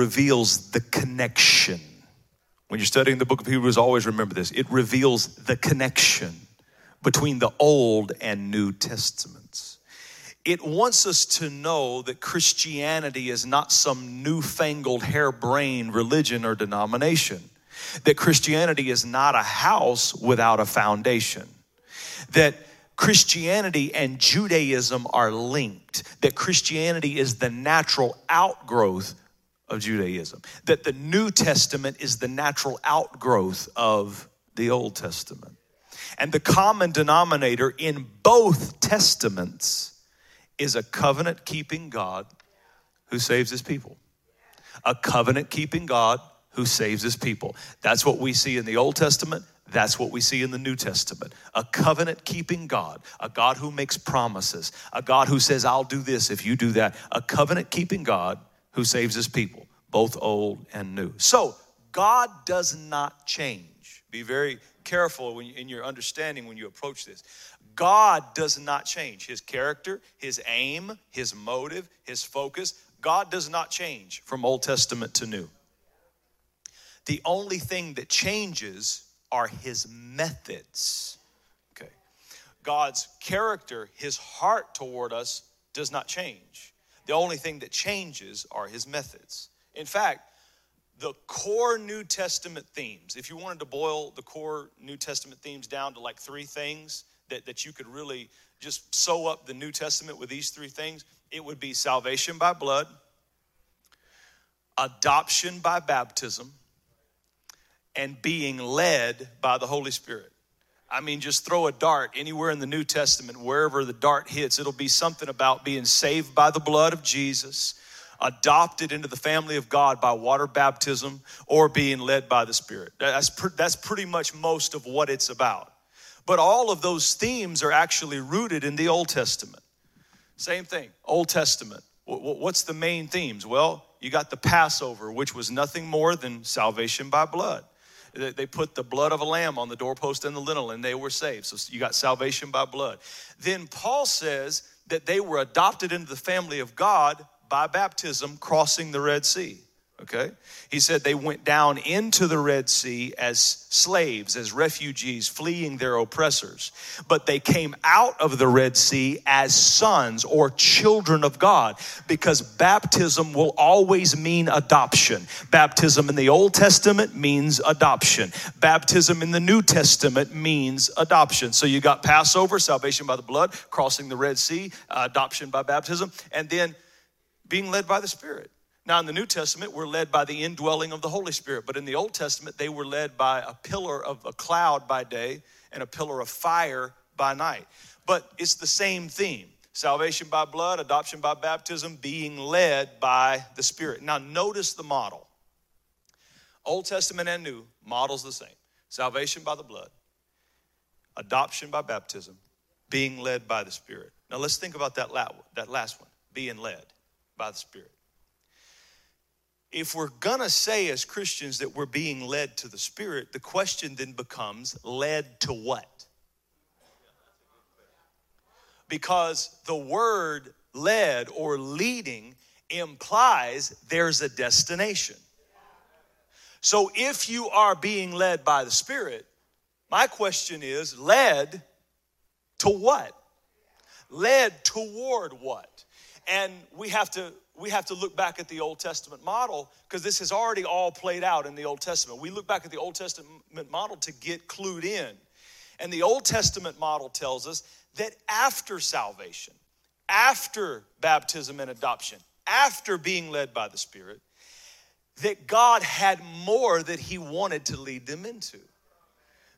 reveals the connection. When you're studying the book of Hebrews, always remember this it reveals the connection between the Old and New Testaments. It wants us to know that Christianity is not some newfangled, harebrained religion or denomination, that Christianity is not a house without a foundation, that Christianity and Judaism are linked, that Christianity is the natural outgrowth of Judaism, that the New Testament is the natural outgrowth of the Old Testament. And the common denominator in both testaments is a covenant keeping God who saves his people. A covenant keeping God who saves his people. That's what we see in the Old Testament. That's what we see in the New Testament. A covenant keeping God, a God who makes promises, a God who says, I'll do this if you do that. A covenant keeping God who saves his people, both old and new. So, God does not change. Be very careful you, in your understanding when you approach this. God does not change. His character, his aim, his motive, his focus, God does not change from Old Testament to New. The only thing that changes are his methods. Okay. God's character, his heart toward us does not change. The only thing that changes are his methods. In fact, the core New Testament themes, if you wanted to boil the core New Testament themes down to like three things that, that you could really just sew up the New Testament with these three things, it would be salvation by blood, adoption by baptism, and being led by the Holy Spirit. I mean, just throw a dart anywhere in the New Testament, wherever the dart hits, it'll be something about being saved by the blood of Jesus, adopted into the family of God by water baptism, or being led by the Spirit. That's, that's pretty much most of what it's about. But all of those themes are actually rooted in the Old Testament. Same thing, Old Testament. What's the main themes? Well, you got the Passover, which was nothing more than salvation by blood. They put the blood of a lamb on the doorpost and the lintel, and they were saved. So you got salvation by blood. Then Paul says that they were adopted into the family of God by baptism, crossing the Red Sea. Okay? He said they went down into the Red Sea as slaves, as refugees, fleeing their oppressors. But they came out of the Red Sea as sons or children of God because baptism will always mean adoption. Baptism in the Old Testament means adoption, baptism in the New Testament means adoption. So you got Passover, salvation by the blood, crossing the Red Sea, adoption by baptism, and then being led by the Spirit. Now, in the New Testament, we're led by the indwelling of the Holy Spirit, but in the Old Testament, they were led by a pillar of a cloud by day and a pillar of fire by night. But it's the same theme salvation by blood, adoption by baptism, being led by the Spirit. Now, notice the model Old Testament and New, models the same salvation by the blood, adoption by baptism, being led by the Spirit. Now, let's think about that last one being led by the Spirit if we're gonna say as Christians that we're being led to the Spirit, the question then becomes led to what? Because the word led or leading implies there's a destination. So if you are being led by the Spirit, my question is led to what? Led toward what? And we have to we have to look back at the Old Testament model because this has already all played out in the Old Testament. We look back at the Old Testament model to get clued in. And the Old Testament model tells us that after salvation, after baptism and adoption, after being led by the Spirit, that God had more that He wanted to lead them into.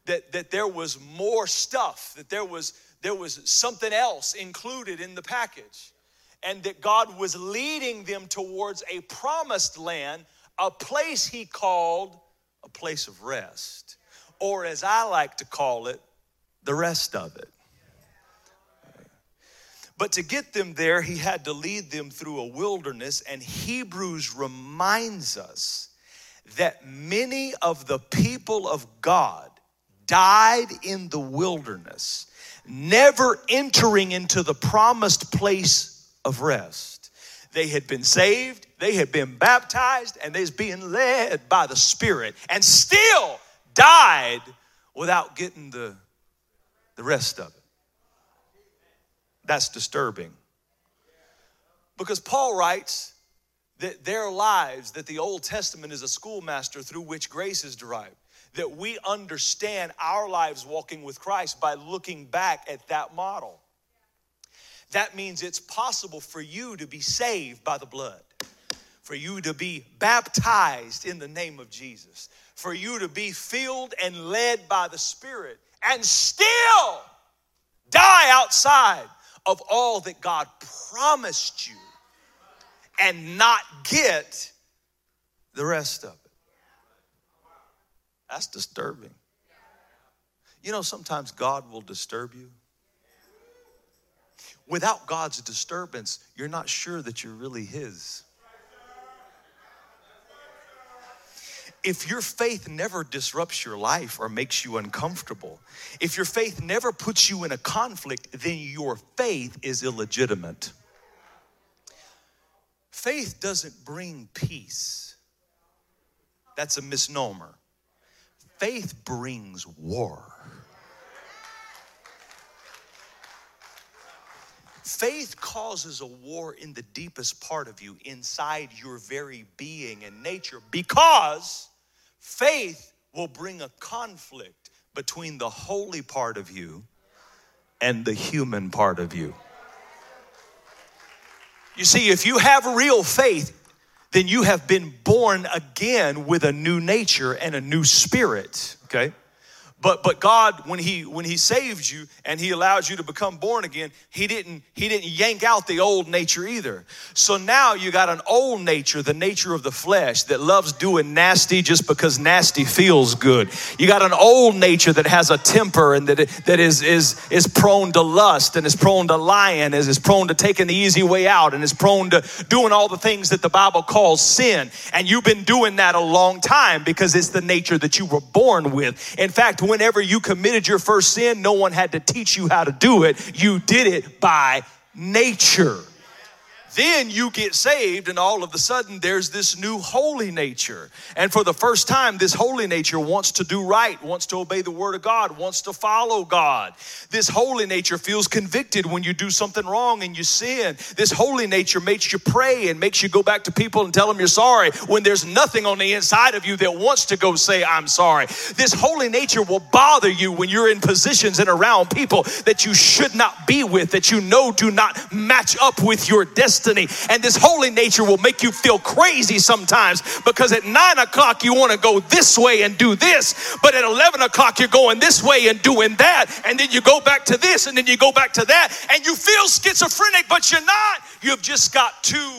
That, that there was more stuff, that there was, there was something else included in the package and that God was leading them towards a promised land, a place He called a place of rest, or as I like to call it, the rest of it. But to get them there, he had to lead them through a wilderness, and Hebrews reminds us that many of the people of God died in the wilderness, never entering into the promised place of rest. They had been saved, They had been baptized and they's being led by the Spirit and still died without getting the, the rest of it. That's disturbing. Because Paul writes that their lives, that the Old Testament is a schoolmaster through which grace is derived. That we understand our lives walking with Christ by looking back at that model. That means it's possible for you to be saved by the blood, for you to be baptized in the name of Jesus, for you to be filled and led by the Spirit, and still die outside of all that God promised you and not get the rest of it. That's disturbing. You know, sometimes God will disturb you. Without God's disturbance, you're not sure that you're really His. if your faith never disrupts your life or makes you uncomfortable, if your faith never puts you in a conflict, then your faith is illegitimate. Faith doesn't bring peace, that's a misnomer. Faith brings war. Faith causes a war in the deepest part of you, inside your very being and nature, because Faith will bring a conflict between the holy part of you and the human part of you. You see, if you have real faith, then you have been born again with a new nature and a new spirit, okay? But but god when he when he saved you and he allowed you to become born again he didn't he didn't yank out the old nature either. So now you got an old nature the nature of the flesh that loves doing nasty just because nasty feels good. You got an old nature that has a temper and that that is is is prone to lust and is prone to lying and is prone to taking the easy way out and is prone to doing all the things that the bible calls sin. And you've been doing that a long time because it's the nature that you were born with. In fact whenever you committed your first sin, no one had to teach you how to do it. You did it by nature. Then you get saved, and all of a sudden, there's this new holy nature. And for the first time, this holy nature wants to do right, wants to obey the word of God, wants to follow God. This holy nature feels convicted when you do something wrong and you sin. This holy nature makes you pray and makes you go back to people and tell them you're sorry when there's nothing on the inside of you that wants to go say, I'm sorry. This holy nature will bother you when you're in positions and around people that you should not be with, that you know do not match up with your destiny destiny. And this holy nature will make you feel crazy sometimes because at nine o'clock you want to go this way and do this, but at 11 o'clock you're going this way and doing that. And then you go back to this and then you go back to that. And you feel schizophrenic, but you're not. You've just got two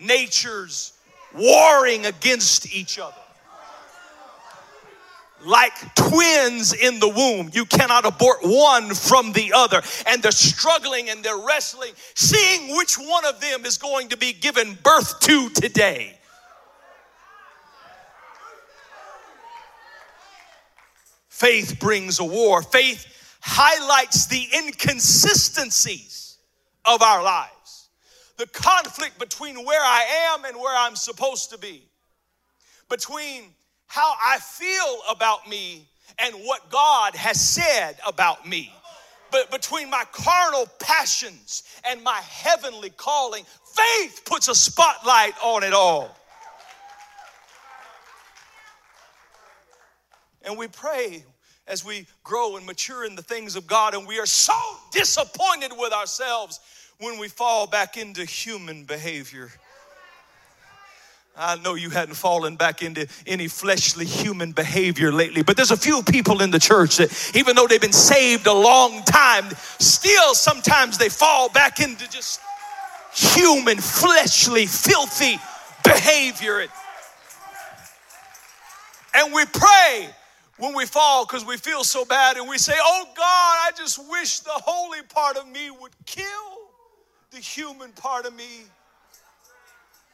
natures warring against each other like twins in the womb. You cannot abort one from the other. And they're struggling and they're wrestling, seeing which one of them is going to be given birth to today. Faith brings a war. Faith highlights the inconsistencies of our lives, the conflict between where I am and where I'm supposed to be, between how I feel about me and what God has said about me. But between my carnal passions and my heavenly calling, faith puts a spotlight on it all. And we pray as we grow and mature in the things of God, and we are so disappointed with ourselves when we fall back into human behavior. I know you hadn't fallen back into any fleshly human behavior lately, but there's a few people in the church that, even though they've been saved a long time, still sometimes they fall back into just human, fleshly, filthy behavior. And we pray when we fall because we feel so bad and we say, Oh God, I just wish the holy part of me would kill the human part of me.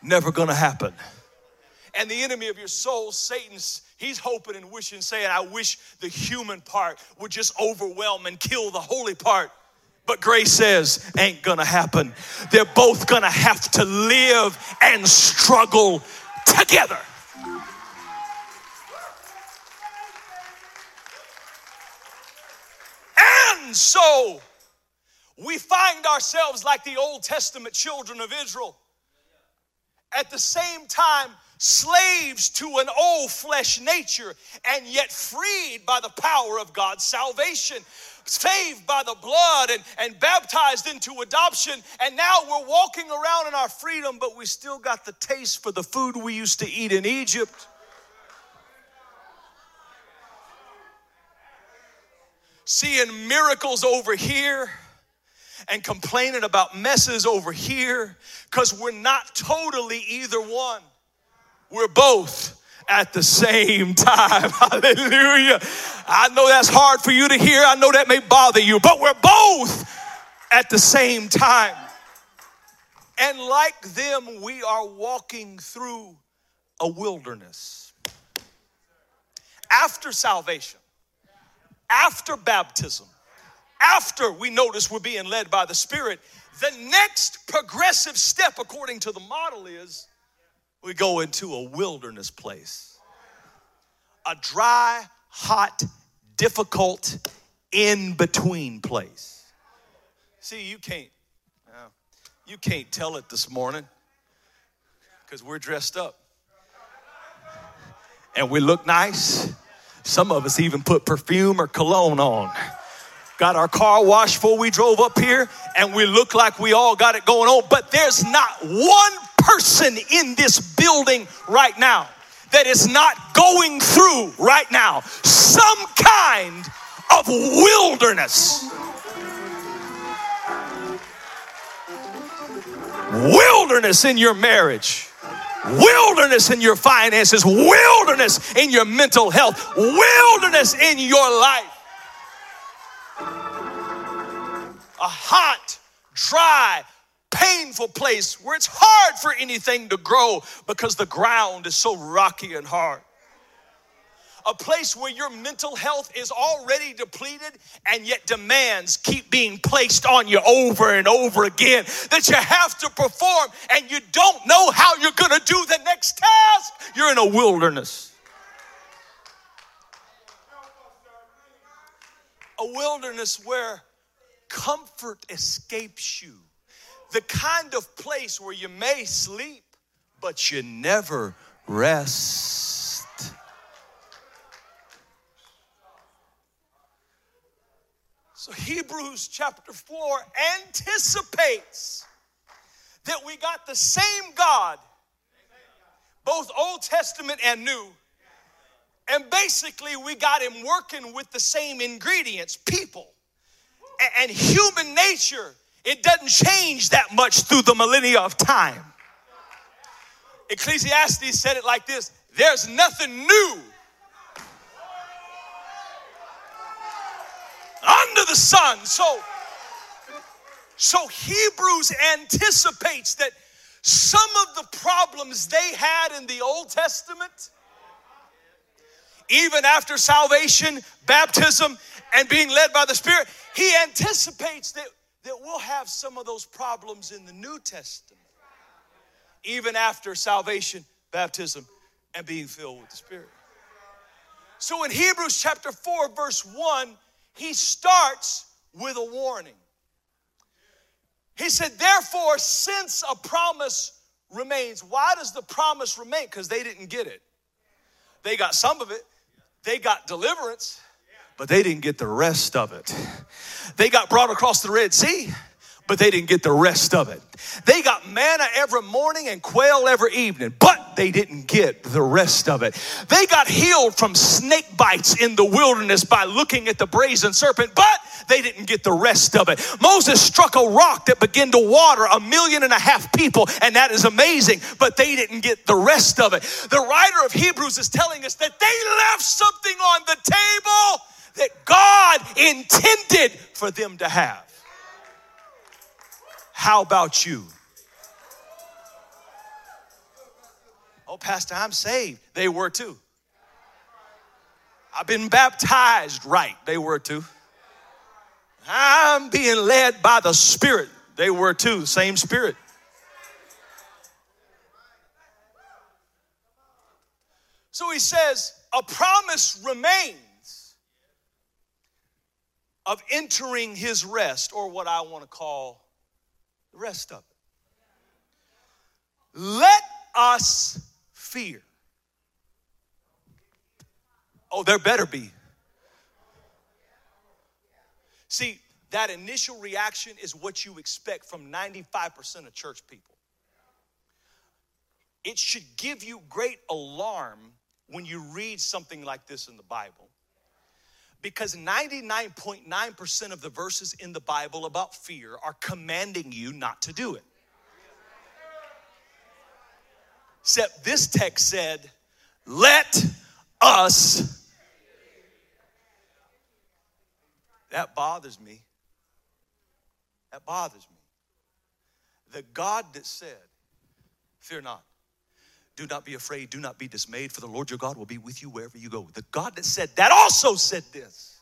Never gonna happen. And the enemy of your soul, Satan's, he's hoping and wishing, saying, I wish the human part would just overwhelm and kill the holy part. But grace says, ain't gonna happen. They're both gonna have to live and struggle together. And so we find ourselves like the Old Testament children of Israel. At the same time, slaves to an old flesh nature, and yet freed by the power of God's salvation saved by the blood and, and baptized into adoption. And now we're walking around in our freedom, but we still got the taste for the food we used to eat in Egypt. Seeing miracles over here and complaining about messes over here because we're not totally either one. We're both at the same time. Hallelujah. I know that's hard for you to hear. I know that may bother you, but we're both at the same time. And like them, we are walking through a wilderness. After salvation, after baptism, after we notice we're being led by the Spirit, the next progressive step, according to the model, is we go into a wilderness place, a dry, hot, difficult, in between place. See, you can't, you can't tell it this morning because we're dressed up and we look nice. Some of us even put perfume or cologne on. Got our car washed before we drove up here, and we look like we all got it going on. But there's not one person in this building right now that is not going through right now some kind of wilderness. Wilderness in your marriage, wilderness in your finances, wilderness in your mental health, wilderness in your life. A hot, dry, painful place where it's hard for anything to grow because the ground is so rocky and hard. A place where your mental health is already depleted and yet demands keep being placed on you over and over again that you have to perform and you don't know how you're to do the next task. You're in a wilderness. A wilderness where comfort escapes you the kind of place where you may sleep, but you never rest. So, Hebrews chapter 4 anticipates that we got the same God, both Old Testament and New. And basically, we got him working with the same ingredients people and human nature it doesn't change that much through the millennia of time. Ecclesiastes said it like this there's nothing new under the sun. So, so Hebrews anticipates that some of the problems they had in the Old Testament, even after salvation, baptism, and being led by the Spirit, he anticipates that that we'll have some of those problems in the New Testament, even after salvation, baptism, and being filled with the Spirit. So in Hebrews chapter 4, verse 1, he starts with a warning. He said, Therefore, since a promise remains, why does the promise remain? Because they didn't get it. They got some of it, they got deliverance, but they didn't get the rest of it. They got brought across the Red Sea, but they didn't get the rest of it. They got manna every morning and quail every evening, but they didn't get the rest of it. They got healed from snake bites in the wilderness by looking at the brazen serpent, but they didn't get the rest of it. Moses struck a rock that began to water a million and a half people, and that is amazing, but they didn't get the rest of it. The writer of Hebrews is telling us that they left something on the table that God intended for them to have. How about you? Oh, Pastor, I'm saved. They were too. I've been baptized. Right, they were too. I'm being led by the Spirit. They were too, same Spirit. So he says, a promise remains of entering his rest, or what I want to call the rest of it. Let us fear. Oh, there better be. See, that initial reaction is what you expect from 95% of church people. It should give you great alarm when you read something like this in the Bible. Because 99.9% of the verses in the Bible about fear are commanding you not to do it. Except this text said, Let us. That bothers me. That bothers me. The God that said, Fear not, do not be afraid, do not be dismayed, for the Lord your God will be with you wherever you go. The God that said that also said this.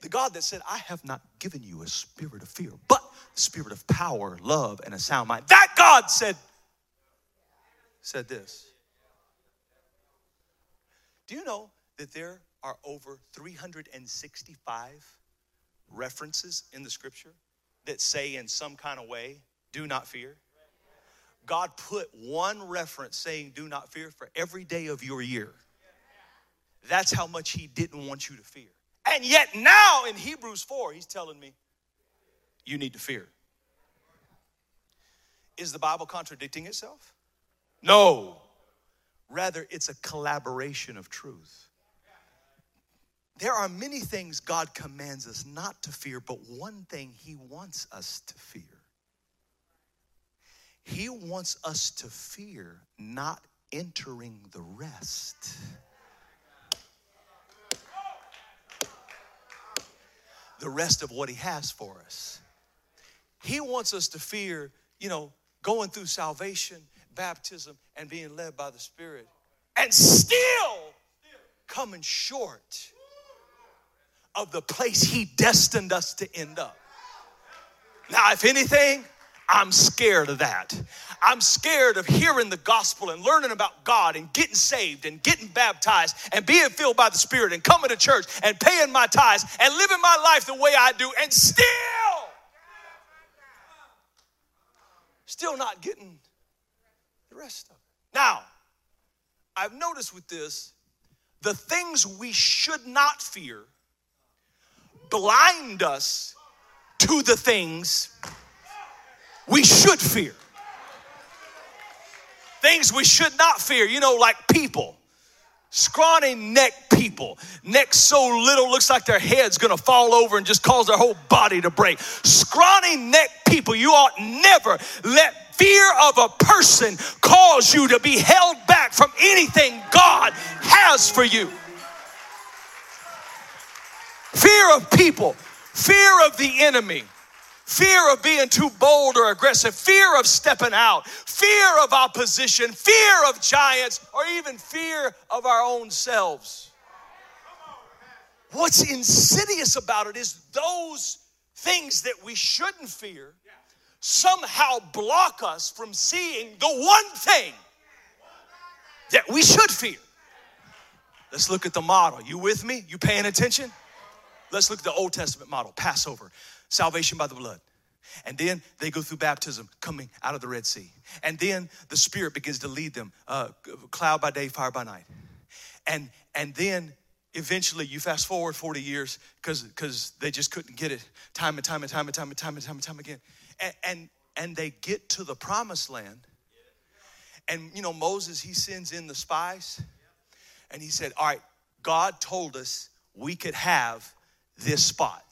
The God that said, I have not given you a spirit of fear, but a spirit of power, love, and a sound mind. That God said, said this. Do you know that there are over 365 references in the scripture that say, in some kind of way, do not fear? God put one reference saying, do not fear for every day of your year. That's how much He didn't want you to fear. And yet, now in Hebrews 4, He's telling me, you need to fear. Is the Bible contradicting itself? No. Rather, it's a collaboration of truth. There are many things God commands us not to fear, but one thing He wants us to fear. He wants us to fear not entering the rest. The rest of what He has for us. He wants us to fear, you know, going through salvation baptism and being led by the Spirit, and still coming short of the place He destined us to end up. Now, if anything, I'm scared of that. I'm scared of hearing the gospel and learning about God and getting saved and getting baptized and being filled by the Spirit and coming to church and paying my tithes and living my life the way I do and still, still not getting the rest of it. Now, I've noticed with this, the things we should not fear blind us to the things we should fear. Things we should not fear, you know, like people. Scrawny neck people, neck so little looks like their head's gonna fall over and just cause their whole body to break. Scrawny neck people, you ought never let fear of a person cause you to be held back from anything God has for you. Fear of people, fear of the enemy, fear of being too bold or aggressive, fear of stepping out, fear of opposition, fear of giants, or even fear of our own selves. What's insidious about it is those things that we shouldn't fear somehow block us from seeing the one thing that we should fear. Let's look at the model. You with me? You paying attention? Let's look at the Old Testament model Passover, salvation by the blood. And then they go through baptism coming out of the Red Sea. And then the Spirit begins to lead them uh, cloud by day, fire by night. And, and then eventually you fast forward 40 years because they just couldn't get it time and time and time and time and time and time and time again and, and, and they get to the promised land. And you know, Moses, he sends in the spies, and he said, All right, God told us we could have this spot.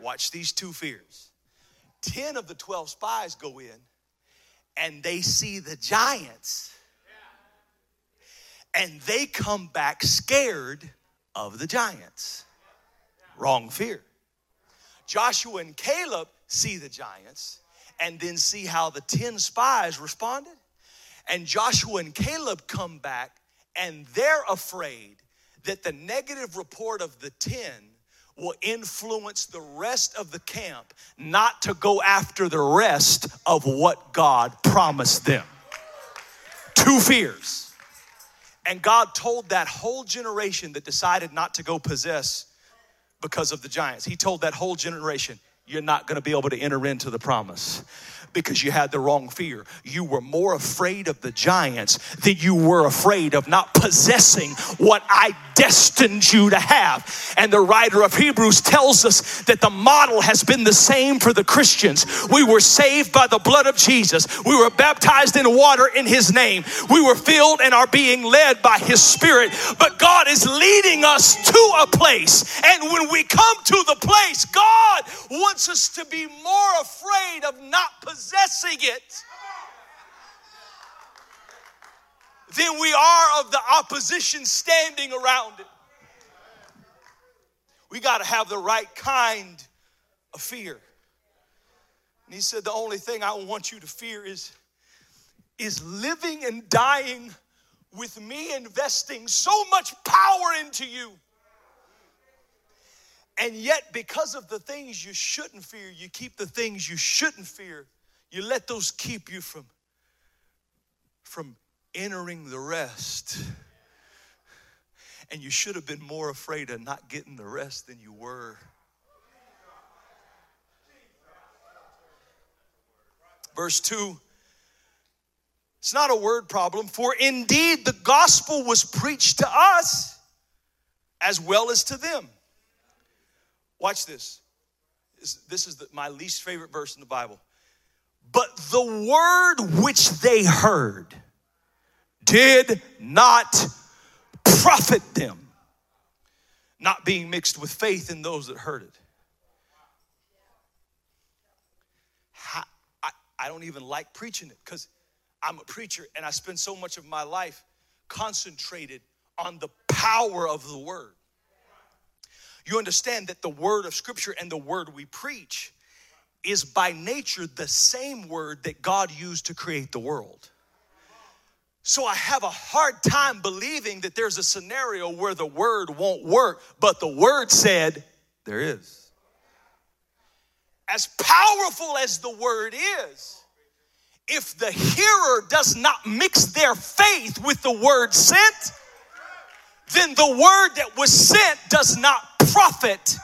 Watch these two fears. 10 of the 12 spies go in and they see the giants. And they come back scared of the giants. Wrong fear. Joshua and Caleb see the giants and then see how the 10 spies responded. And Joshua and Caleb come back and they're afraid that the negative report of the 10 will influence the rest of the camp not to go after the rest of what God promised them. Two fears. And God told that whole generation that decided not to go possess because of the giants, He told that whole generation, You're not gonna be able to enter into the promise because you had the wrong fear. You were more afraid of the giants than you were afraid of not possessing what I destined you to have. And the writer of Hebrews tells us that the model has been the same for the Christians. We were saved by the blood of Jesus, we were baptized in water in his name, we were filled and are being led by his spirit. But God is leading us to a place. And when we come to the place, God wants us to be more afraid of not possessing possessing it than we are of the opposition standing around it. We got to have the right kind of fear. And he said, The only thing I want you to fear is, is living and dying with me investing so much power into you. And yet, because of the things you shouldn't fear, you keep the things you shouldn't fear you let those keep you from, from entering the rest. And you should have been more afraid of not getting the rest than you were. Verse 2 it's not a word problem, for indeed the gospel was preached to us as well as to them. Watch this. This is the, my least favorite verse in the Bible. But the word which they heard did not profit them, not being mixed with faith in those that heard it. I, don't even like preaching it because I'm a preacher and I spend so much of my life concentrated on the power of the word. You understand that the word of Scripture and the word we preach is by nature the same word that God used to create the world. So I have a hard time believing that there's a scenario where the word won't work, but the word said there is. As powerful as the word is, if the hearer does not mix their faith with the word sent, then the word that was sent does not profit.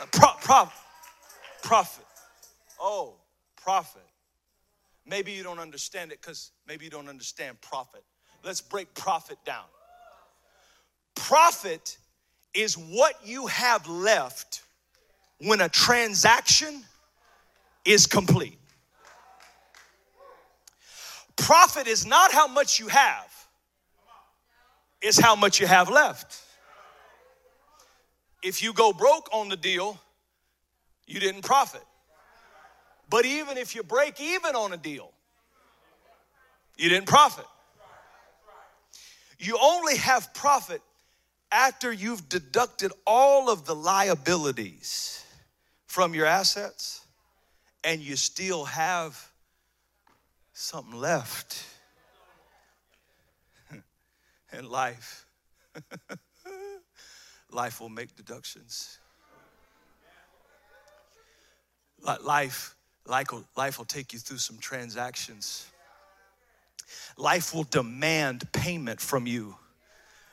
Uh, pro, pro, profit. Oh, profit. Maybe you don't understand it because maybe you don't understand profit. Let's break profit down. Profit is what you have left when a transaction is complete. Profit is not how much you have, it's how much you have left. If you go broke on the deal, you didn't profit. But even if you break even on a deal, you didn't profit. You only have profit after you've deducted all of the liabilities from your assets and you still have something left in life. life will make deductions. Life Life will, life will take you through some transactions. Life will demand payment from you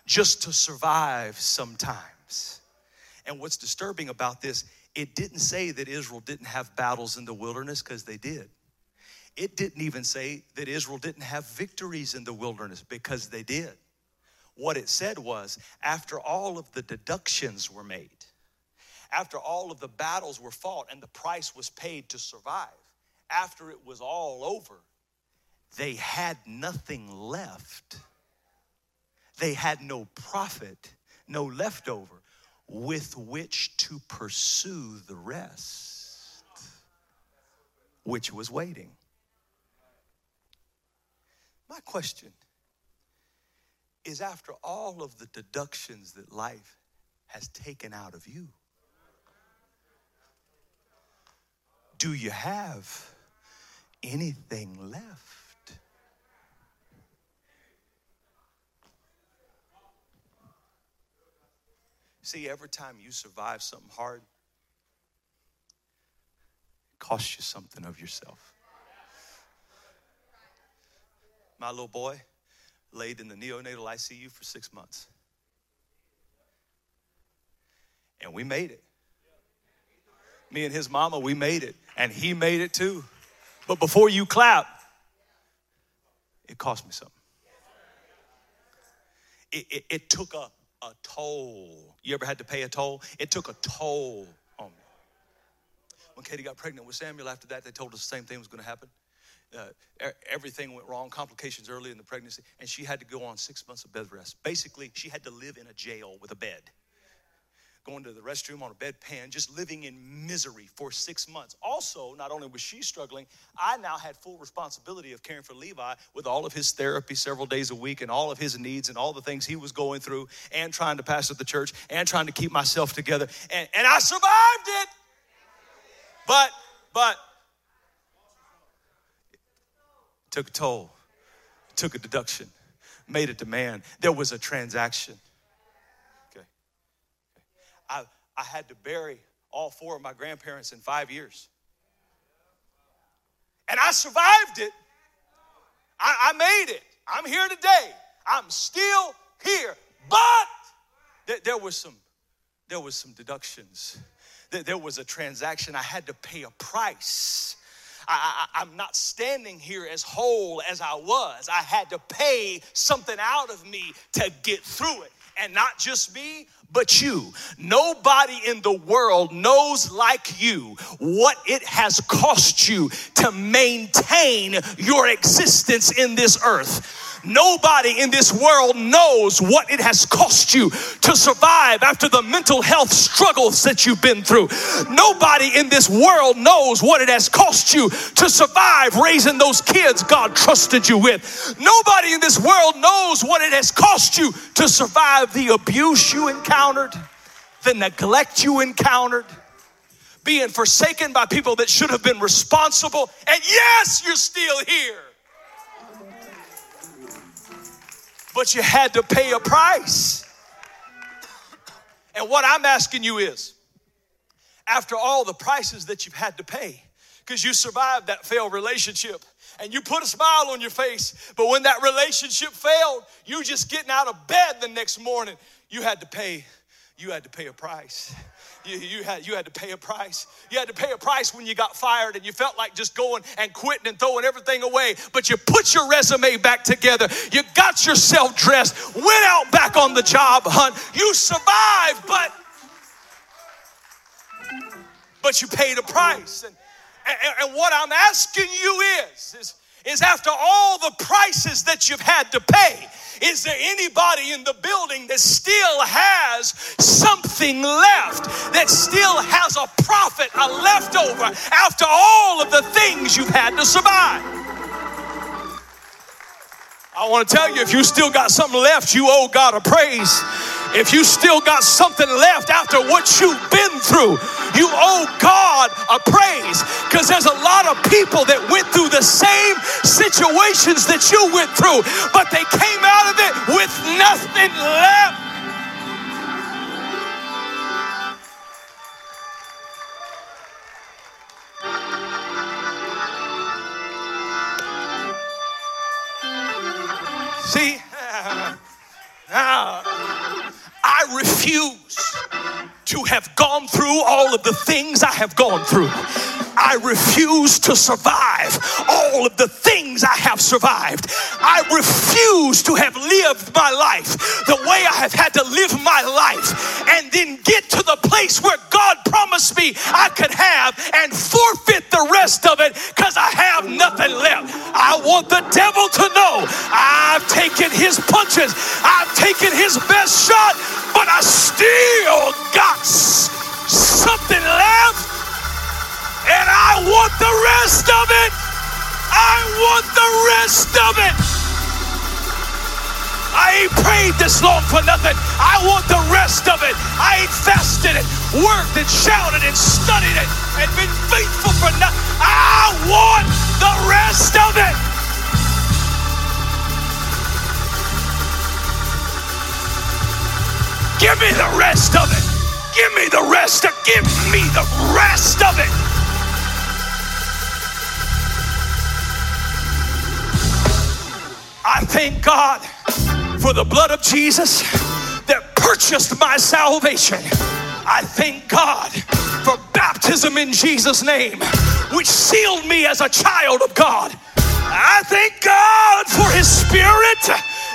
just to survive sometimes. And what's disturbing about this, it didn't say that Israel didn't have battles in the wilderness because they did. It didn't even say that Israel didn't have victories in the wilderness because they did. What it said was, after all of the deductions were made, after all of the battles were fought and the price was paid to survive, after it was all over, they had nothing left. They had no profit, no leftover with which to pursue the rest, which was waiting. My question is after all of the deductions that life has taken out of you, Do you have anything left? See, every time you survive something hard, it costs you something of yourself. My little boy laid in the neonatal ICU for six months. And we made it. Me and his mama, we made it. And he made it too. But before you clap, it cost me something. It, it, it took a, a toll. You ever had to pay a toll? It took a toll on me. When Katie got pregnant with Samuel, after that, they told us the same thing was going to happen. Uh, everything went wrong, complications early in the pregnancy, and she had to go on six months of bed rest. Basically, she had to live in a jail with a bed going to the restroom on a bedpan, just living in misery for six months. Also, not only was she struggling, I now had full responsibility of caring for Levi with all of his therapy several days a week and all of his needs and all the things he was going through and trying to pastor the church and trying to keep myself together. And, and I survived it. But, but, took a toll, took a deduction, made a demand. There was a transaction. I, I had to bury all four of my grandparents in five years. And I survived it. I, I made it. I'm here today. I'm still here. But th- there was some there was some deductions. There was a transaction. I had to pay a price. I, am not standing here as whole as I was. I had to pay something out of me to get through it. And not just me, but you. Nobody in the world knows like you what it has cost you to maintain your existence in this earth. Nobody in this world knows what it has cost you to survive after the mental health struggles that you've been through. Nobody in this world knows what it has cost you to survive raising those kids God trusted you with. Nobody in this world knows what it has cost you to survive the abuse you encountered, the neglect you encountered being forsaken by people that should have been responsible. And yes, you're still here. But you had to pay a price. And what I'm asking you is after all the prices that you've had to pay, because you survived that failed relationship and you put a smile on your face, but when that relationship failed, you just getting out of bed the next morning, you had to pay, you had to pay a price. You, you, had, you had to pay a price. You had to pay a price when you got fired and you felt like just going and quitting and throwing everything away. But you put your resume back together. You got yourself dressed, went out back on the job hunt. You survived, but but you paid a price. And, and, and what I'm asking you is, is, is after all the prices that you've had to pay, is there anybody in the building that still has something left, that still has a profit, a leftover after all of the things you've had to survive? I want to tell you if you still got something left, you owe God a praise. If you still got something left after what you've been through, you owe God a praise. Because there's a lot of people that went through the same situations that you went through, but they came out of it with nothing left. See, now ah. Refuse to have gone through all of the things I have gone through. I refuse to survive all of the things I have survived. I refuse to have lived my life the way I have had to live my life and then get to the place where God promised me I could have and forfeit the rest of it because I have nothing left. I want the devil to know I've taken his punches, I've taken his best shot, but I still got something left and I want the rest of it. I want the rest of it. I ain't prayed this long for nothing. I want the rest of it. I ain't fasted it, worked and shouted and studied it and been faithful for nothing. I want the rest of it. Give me the rest of it. Give me the rest. Of, give me the rest of it. I thank God for the blood of Jesus that purchased my salvation. I thank God for baptism in Jesus' name, which sealed me as a child of God. I thank God for His Spirit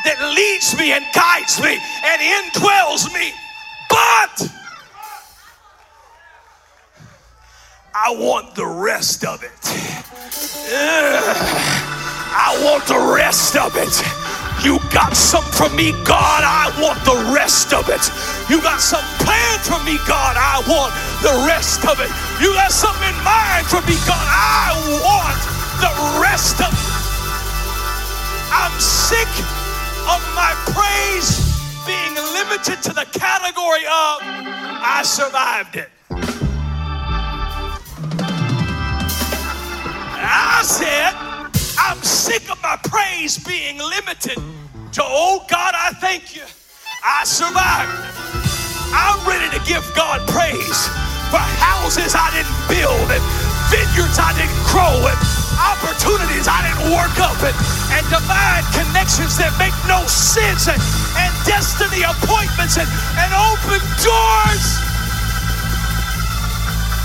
that leads me and guides me and indwells me. But I want the rest of it. I want the rest of it. You got some from me, God. I want the rest of it. You got some plan for me, God. I want the rest of it. You got something in mind for me, God. I want the rest of it. I'm sick of my praise being limited to the category of I survived it. I said, I'm sick of my praise being limited to, oh God, I thank you. I survived. I'm ready to give God praise for houses I didn't build and vineyards I didn't grow and opportunities I didn't work up and, and divine connections that make no sense and, and destiny appointments and, and open doors.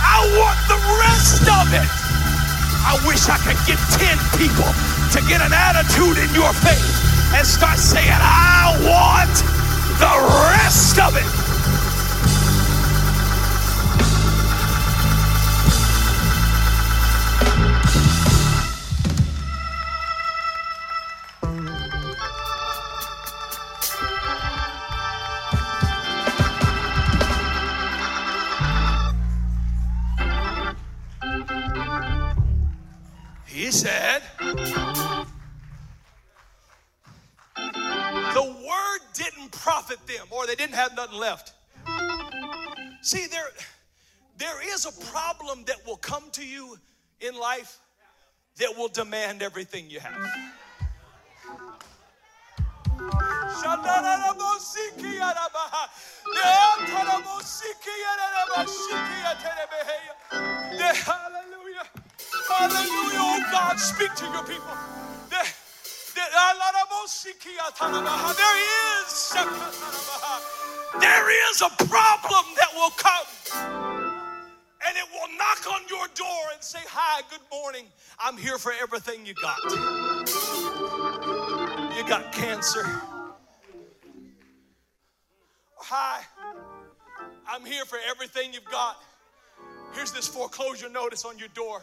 I want the rest of it. I wish I could get 10 people to get an attitude in your faith and start saying, I want the rest of it. Nothing left. See, there, there is a problem that will come to you in life that will demand everything you have. Hallelujah. Hallelujah. Oh God, speak to your people. There, there, there is there is a problem that will come. And it will knock on your door and say, Hi, good morning. I'm here for everything you got. You got cancer. Hi, I'm here for everything you've got. Here's this foreclosure notice on your door.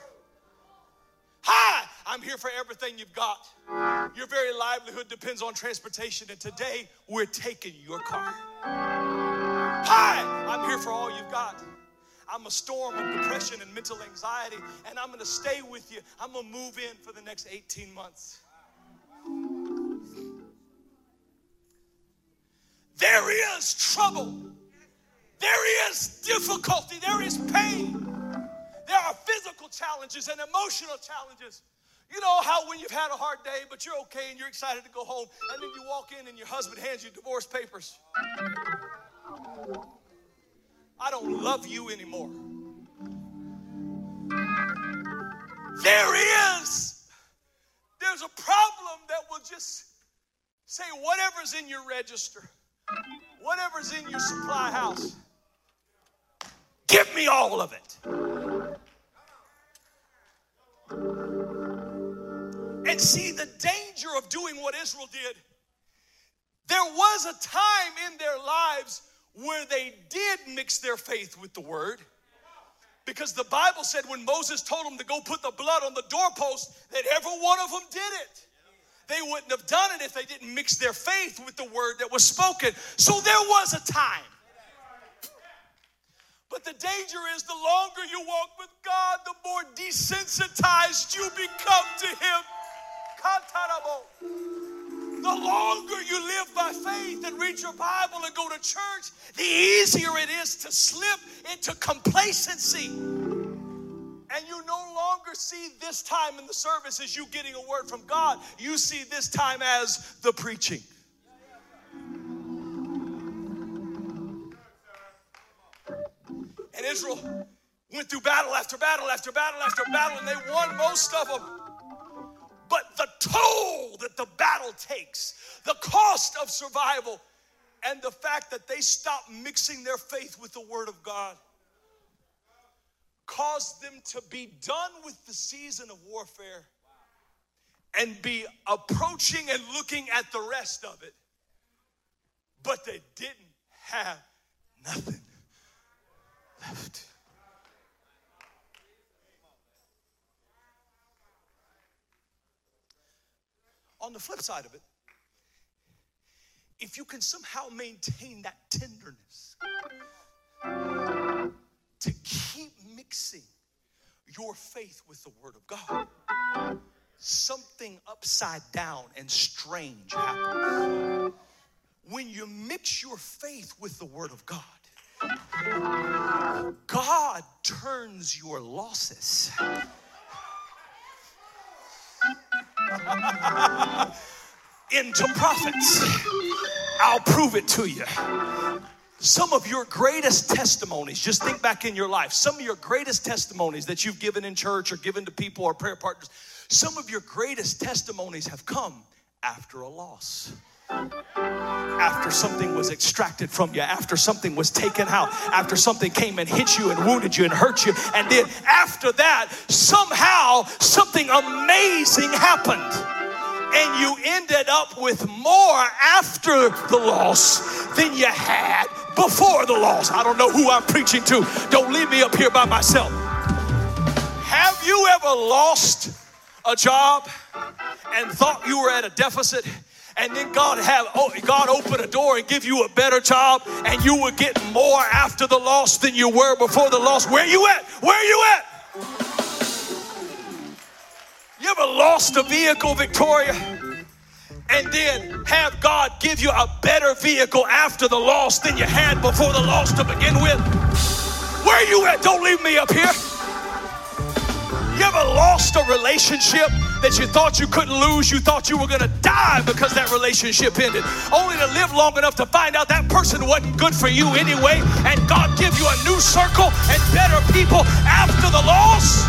Hi, I'm here for everything you've got. Your very livelihood depends on transportation, and today we're taking your car. Hi, I'm here for all you've got. I'm a storm of depression and mental anxiety, and I'm gonna stay with you. I'm gonna move in for the next 18 months. There is trouble, there is difficulty, there is pain. There are physical challenges and emotional challenges. You know how when you've had a hard day, but you're okay and you're excited to go home, and then you walk in and your husband hands you divorce papers. I don't love you anymore. There is, there's a problem that will just say whatever's in your register, whatever's in your supply house, give me all of it. And see, the danger of doing what Israel did, there was a time in their lives where they did mix their faith with the word. Because the Bible said when Moses told them to go put the blood on the doorpost, that every one of them did it. They wouldn't have done it if they didn't mix their faith with the word that was spoken. So there was a time. But the danger is the longer you walk with God, the more desensitized you become to Him. The longer you live by faith and read your Bible and go to church, the easier it is to slip into complacency. And you no longer see this time in the service as you getting a word from God. You see this time as the preaching. And Israel went through battle after battle after battle after battle, and they won most of them. But the toll that the battle takes, the cost of survival, and the fact that they stopped mixing their faith with the Word of God caused them to be done with the season of warfare and be approaching and looking at the rest of it. But they didn't have nothing left. On the flip side of it, if you can somehow maintain that tenderness to keep mixing your faith with the Word of God, something upside down and strange happens. When you mix your faith with the Word of God, God turns your losses into profits. I'll prove it to you. Some of your greatest testimonies, just think back in your life, some of your greatest testimonies that you've given in church or given to people or prayer partners, some of your greatest testimonies have come after a loss after something was extracted from you, after something was taken out, after something came and hit you and wounded you and hurt you, and then after that, somehow something amazing happened. And you ended up with more after the loss than you had before the loss. I don't know who I'm preaching to. Don't leave me up here by myself. Have you ever lost a job and thought you were at a deficit? And then God have oh, God open a door and give you a better job, and you will get more after the loss than you were before the loss. Where you at? Where you at? You ever lost a vehicle, Victoria? And then have God give you a better vehicle after the loss than you had before the loss to begin with? Where you at? Don't leave me up here. You ever lost a relationship that you thought you couldn't lose? You thought you were going to die because that relationship ended, only to live long enough to find out that person wasn't good for you anyway, and God give you a new circle and better people after the loss?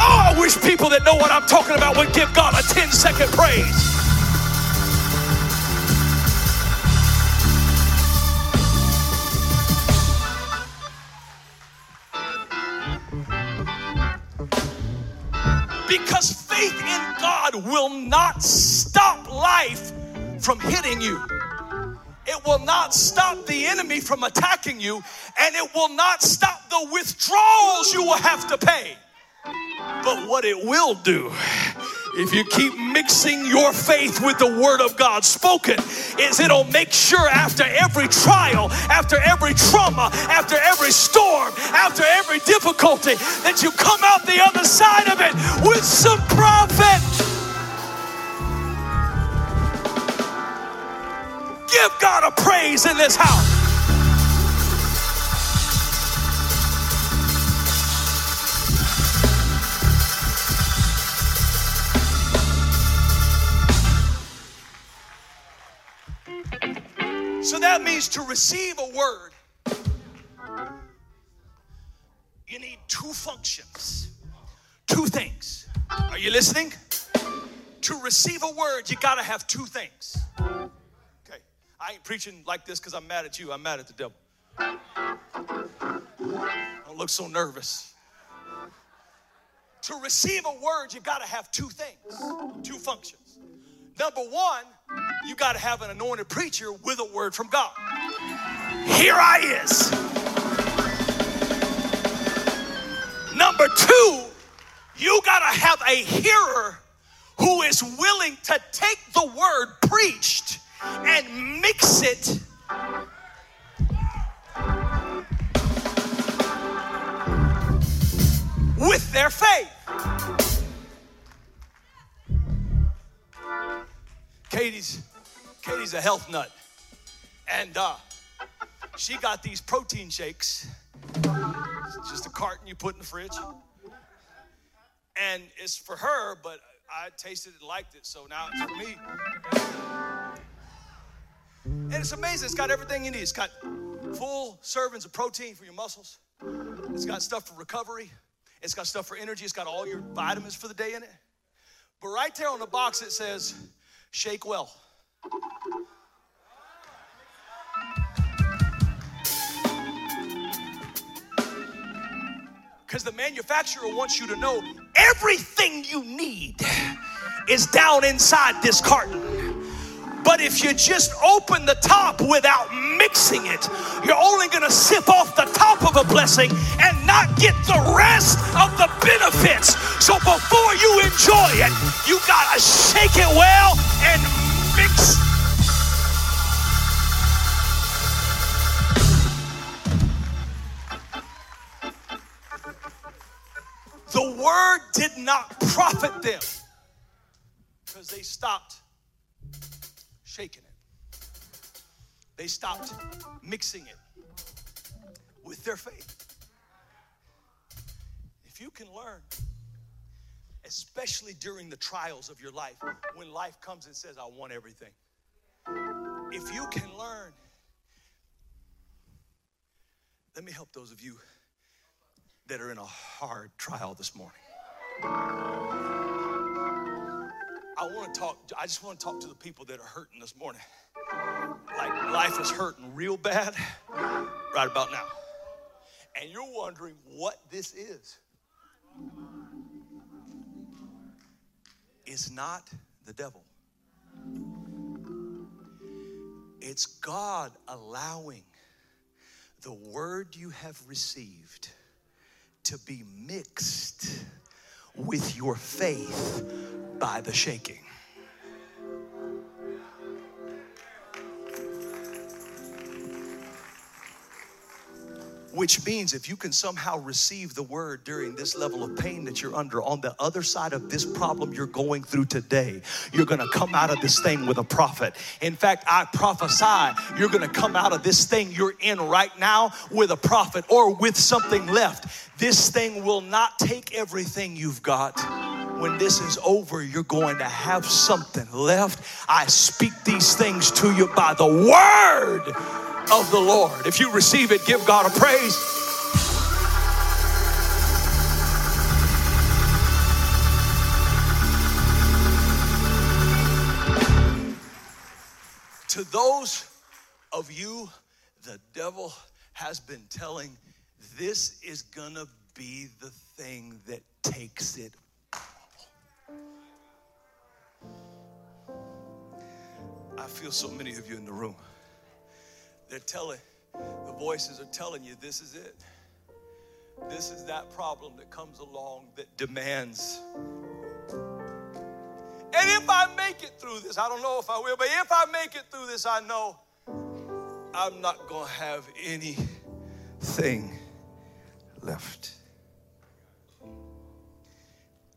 Oh, I wish people that know what I'm talking about would give God a 10 second praise. God will not stop life from hitting you. It will not stop the enemy from attacking you, and it will not stop the withdrawals you will have to pay. But what it will do if you keep mixing your faith with the word of God spoken, is it'll make sure after every trial, after every trauma, after every storm, after every difficulty, that you come out the other side of it with some profit. Give God a praise in this house. So that means to receive a word, you need two functions, two things. Are you listening? To receive a word, you gotta have two things. I ain't preaching like this because I'm mad at you, I'm mad at the devil. Don't look so nervous. To receive a word, you gotta have two things, two functions. Number one, you got to have an anointed preacher with a word from God. Here I is. Number two, you got to have a hearer who is willing to take the word preached and it with their faith. Katie's Katie's a health nut, and uh, she got these protein shakes. It's just a carton you put in the fridge, and it's for her. But I tasted it, liked it, so now it's for me. And it's amazing. It's got everything you need. It's got full servings of protein for your muscles. It's got stuff for recovery. It's got stuff for energy. It's got all your vitamins for the day in it. But right there on the box it says, shake well. Because the manufacturer wants you to know everything you need is down inside this carton. But if you just open the top without mixing it, you're only going to sip off the top of a blessing and not get the rest of the benefits. So before you enjoy it, you got to shake it well and mix The word did not profit them because they stopped shaking it. They stopped mixing it with their faith. If you can learn, especially during the trials of your life, when life comes and says, I want everything, if you can learn, let me help those of you that are in a hard trial this morning. I want to talk, I just want to talk to the people that are hurting this morning. Like life is hurting real bad right about now. And you're wondering what this is. It's not the devil. It's God allowing the word you have received to be mixed with your faith by the shaking. Which means if you can somehow receive the word during this level of pain that you're under, on the other side of this problem you're going through today, you're gonna come out of this thing with a profit. In fact, I prophesy you're gonna come out of this thing you're in right now with a profit or with something left. This thing will not take everything you've got when this is over, you're going to have something left. I speak these things to you by the word of the Lord. If you receive it, give God a praise. To those of you, the devil has been telling, this is gonna be the thing that takes it I feel so many of you in the room. They're telling, the voices are telling you this is it. This is that problem that comes along that demands. And if I make it through this, I don't know if I will, but if I make it through this, I know I'm not going to have anything left.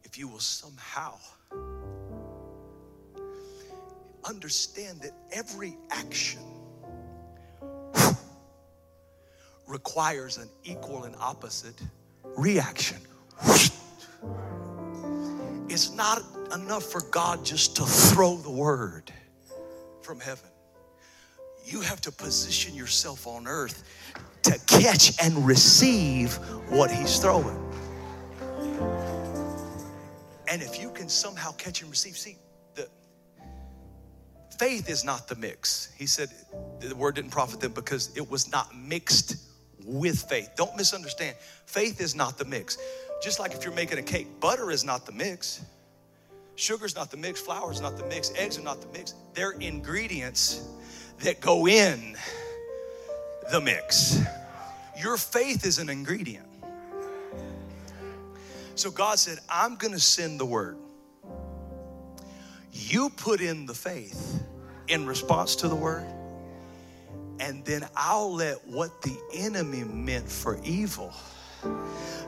If you will somehow understand that every action requires an equal and opposite reaction. It's not enough for God just to throw the word from heaven. You have to position yourself on earth to catch and receive what He's throwing. And if you can somehow catch and receive, see, the faith is not the mix. He said the word didn't profit them because it was not mixed with faith. Don't misunderstand. Faith is not the mix. Just like if you're making a cake, butter is not the mix. Sugar's not the mix, flour's not the mix, eggs are not the mix. They're ingredients that go in the mix. Your faith is an ingredient. So God said, I'm going to send the word. You put in the faith in response to the word, and then I'll let what the enemy meant for evil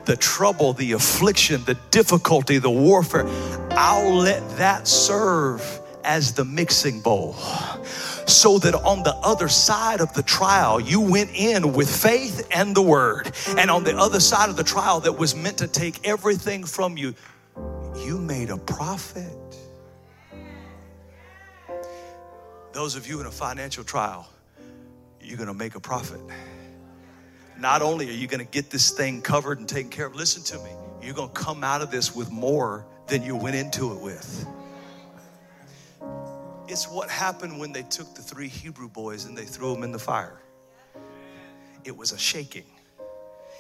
the trouble, the affliction, the difficulty, the warfare, I'll let that serve as the mixing bowl. So that on the other side of the trial, you went in with faith and the word. And on the other side of the trial that was meant to take everything from you, you made a profit. Those of you in a financial trial, you're going to make a profit. not only are you going to get this thing covered and taken care of, listen to me, you're going to come out of this with more than you went into it with. It's what happened when they took the three Hebrew boys and they threw them in the fire. It was a shaking,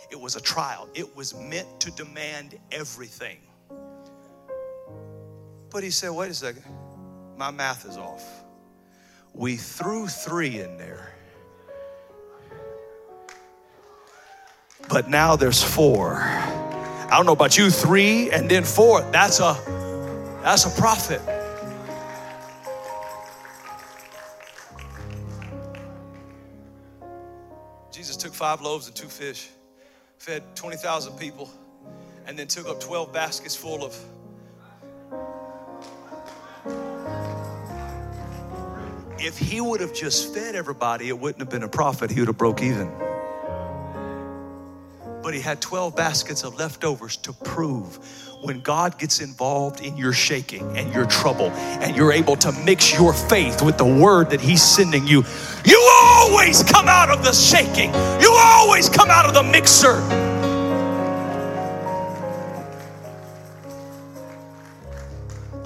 it was a trial, it was meant to demand everything. But he said, wait a second, my math is off. We threw three in there. But now there's four. I don't know about you, three and then four. That's a that's a profit. Jesus took five loaves and two fish, fed 20,000 people, and then took up 12 baskets full of if he would have just fed everybody, it wouldn't have been a profit. He would have broke even. But he had 12 baskets of leftovers to prove when God gets involved in your shaking and your trouble, and you're able to mix your faith with the word that he's sending you, you always come out of the shaking. You always come out of the mixer.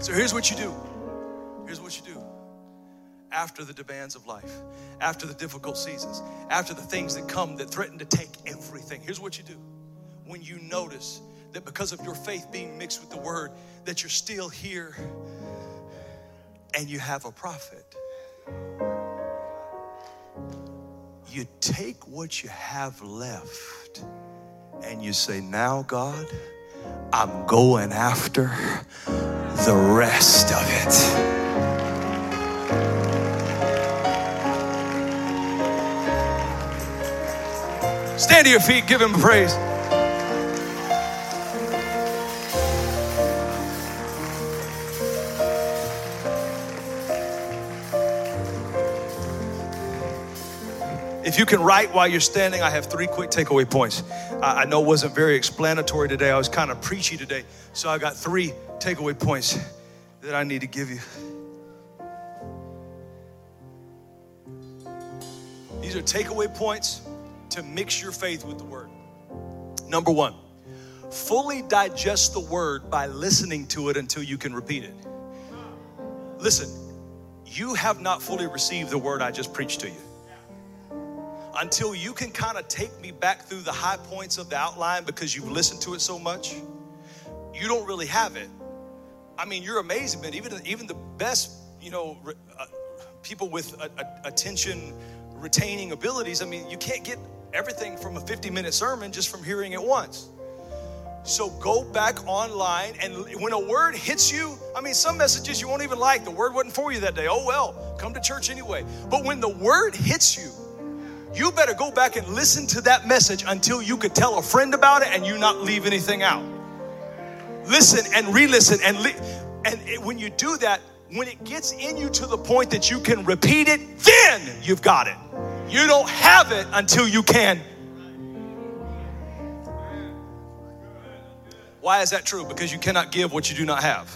So here's what you do. After the demands of life, after the difficult seasons, after the things that come that threaten to take everything. Here's what you do when you notice that because of your faith being mixed with the word, that you're still here and you have a profit. You take what you have left and you say, Now, God, I'm going after the rest of it. Stand to your feet, give him praise. If you can write while you're standing, I have three quick takeaway points. I know it wasn't very explanatory today. I was kind of preachy today. So I got three takeaway points that I need to give you. These are takeaway points to mix your faith with the word. Number one, fully digest the word by listening to it until you can repeat it. Listen, you have not fully received the word I just preached to you. Until you can kind of take me back through the high points of the outline because you've listened to it so much, you don't really have it. I mean, you're amazing, man. Even even the best, you know, uh, people with a, a, attention retaining abilities. I mean, you can't get everything from a 50 minute sermon just from hearing it once. So go back online, and when a word hits you, I mean, some messages you won't even like. The word wasn't for you that day. Oh, well, come to church anyway. But when the word hits you, you better go back and listen to that message until you could tell a friend about it and you not leave anything out. Listen and re listen. And, li- and it, when you do that, when it gets in you to the point that you can repeat it, then you've got it. You don't have it until you can. Why is that true? Because you cannot give what you do not have.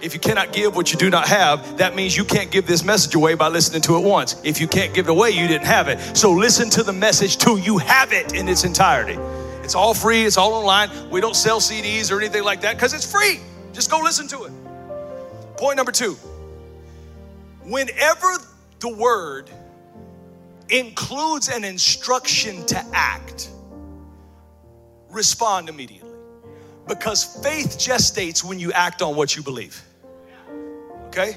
If you cannot give what you do not have, that means you can't give this message away by listening to it once. If you can't give it away, you didn't have it. So listen to the message till you have it in its entirety. It's all free, it's all online. We don't sell CDs or anything like that because it's free. Just go listen to it. Point number two whenever the word includes an instruction to act, respond immediately. Because faith gestates when you act on what you believe. Okay?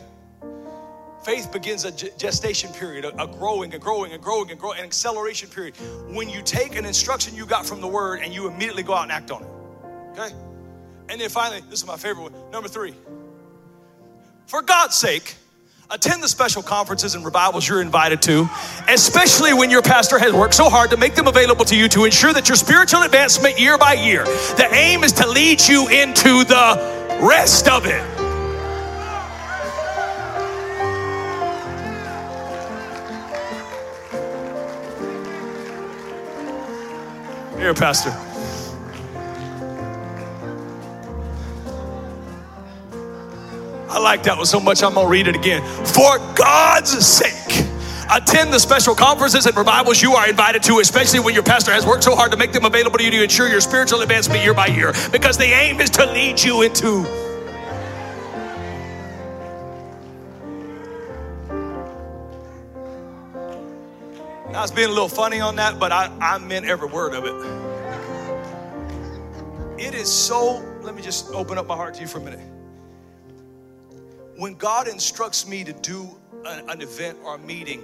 Faith begins a gestation period, a, growing and growing and growing and growing, an acceleration period. When you take an instruction you got from the word and you immediately go out and act on it. Okay? And then finally, this is my favorite one. Number three. For God's sake, Attend the special conferences and revivals you're invited to, especially when your pastor has worked so hard to make them available to you to ensure that your spiritual advancement year by year. The aim is to lead you into the rest of it. Here, Pastor. Like that one so much, I'm gonna read it again. For God's sake, Attend the special conferences and revivals you are invited to, especially when your pastor has worked so hard to make them available to you to ensure your spiritual advancement year by year. Because the aim is to lead you into I was being a little funny on that, but I, I meant every word of it. It is so, let me just open up my heart to you for a minute. When God instructs me to do an, an event or a meeting,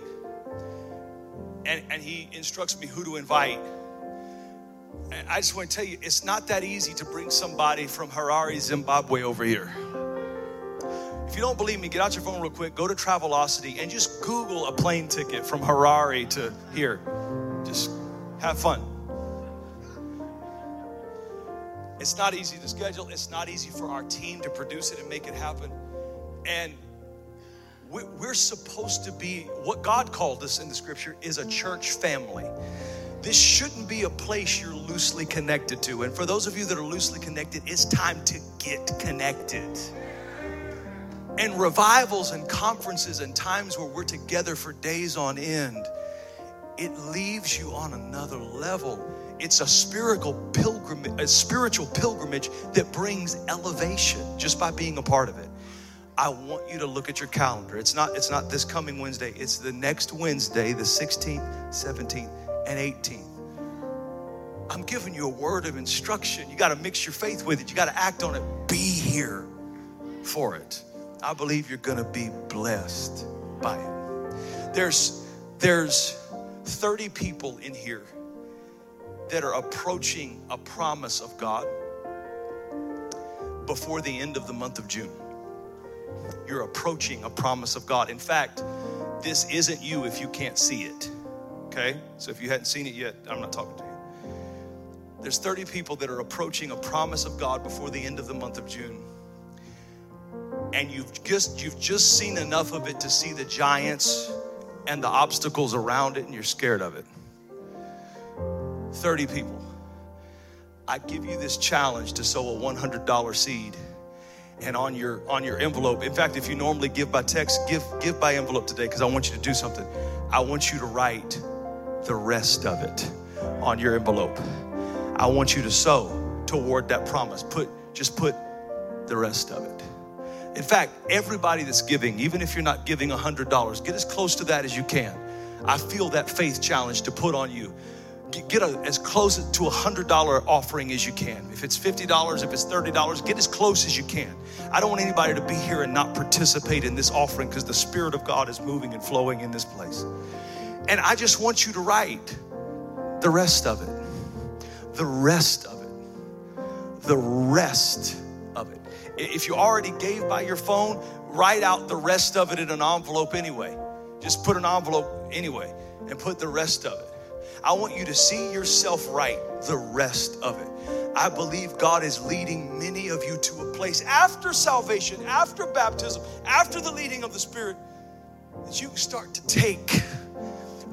and, and He instructs me who to invite, I just want to tell you, it's not that easy to bring somebody from Harare, Zimbabwe over here. If you don't believe me, get out your phone real quick, go to Travelocity, and just Google a plane ticket from Harare to here. Just have fun. It's not easy to schedule, it's not easy for our team to produce it and make it happen. And we're supposed to be what God called us in the scripture is a church family. This shouldn't be a place you're loosely connected to. And for those of you that are loosely connected, it's time to get connected. And revivals and conferences and times where we're together for days on end, it leaves you on another level. It's a spiritual pilgrimage, a spiritual pilgrimage that brings elevation just by being a part of it. I want you to look at your calendar. It's not it's not this coming Wednesday. It's the next Wednesday, the 16th, 17th, and 18th. I'm giving you a word of instruction. You got to mix your faith with it. You got to act on it. Be here for it. I believe you're going to be blessed by it. There's there's 30 people in here that are approaching a promise of God before the end of the month of June. You're approaching a promise of God. In fact, this isn't you if you can't see it. Okay? So if you hadn't seen it yet, I'm not talking to you. There's 30 people that are approaching a promise of God before the end of the month of June and you've just you've just seen enough of it to see the giants and the obstacles around it and you're scared of it 30 people i give you this challenge to sow a $100 seed and on your on your envelope in fact if you normally give by text give give by envelope today because i want you to do something i want you to write the rest of it on your envelope i want you to sow toward that promise put just put the rest of it in fact, everybody that's giving, even if you're not giving $100, get as close to that as you can. I feel that faith challenge to put on you. Get a, as close to a $100 offering as you can. If it's $50, if it's $30, get as close as you can. I don't want anybody to be here and not participate in this offering because the Spirit of God is moving and flowing in this place. And I just want you to write the rest of it. The rest of it. The rest of it. if you already gave by your phone, write out the rest of it in an envelope anyway. Just put an envelope anyway and put the rest of it. I want you to see yourself write the rest of it. I believe God is leading many of you to a place after salvation, after baptism, after the leading of the Spirit, that you start to take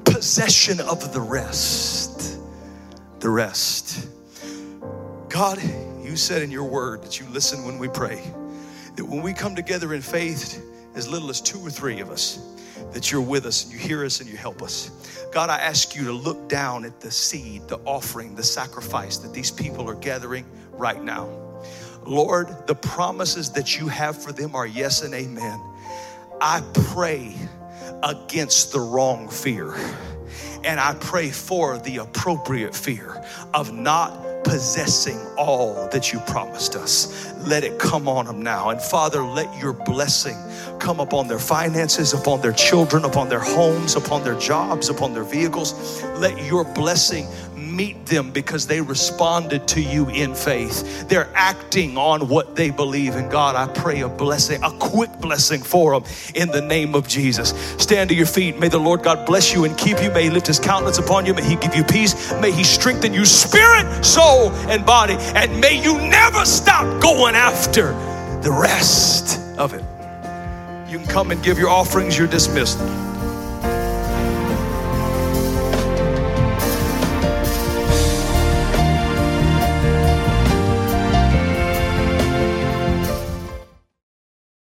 possession of the rest. The rest. God, you said in your word that you listen when we pray. That when we come together in faith, as little as two or three of us, that you're with us and you hear us and you help us. God, I ask you to look down at the seed, the offering, the sacrifice that these people are gathering right now. Lord, the promises that you have for them are yes and amen. I pray against the wrong fear. And I pray for the appropriate fear of not possessing all that you promised us. Let it come on them now. And Father, let your blessing come upon their finances, upon their children, upon their homes, upon their jobs, upon their vehicles. Let your blessing meet them because they responded to you in faith. They're acting on what they believe. And God, I pray a blessing, a quick blessing for them in the name of Jesus. Stand to your feet. May the Lord God bless you and keep you. May He lift His countenance upon you. May He give you peace. May He strengthen you, spirit, soul, and body. And may you never stop going after the rest of it. You can come and give your offerings. You're dismissed.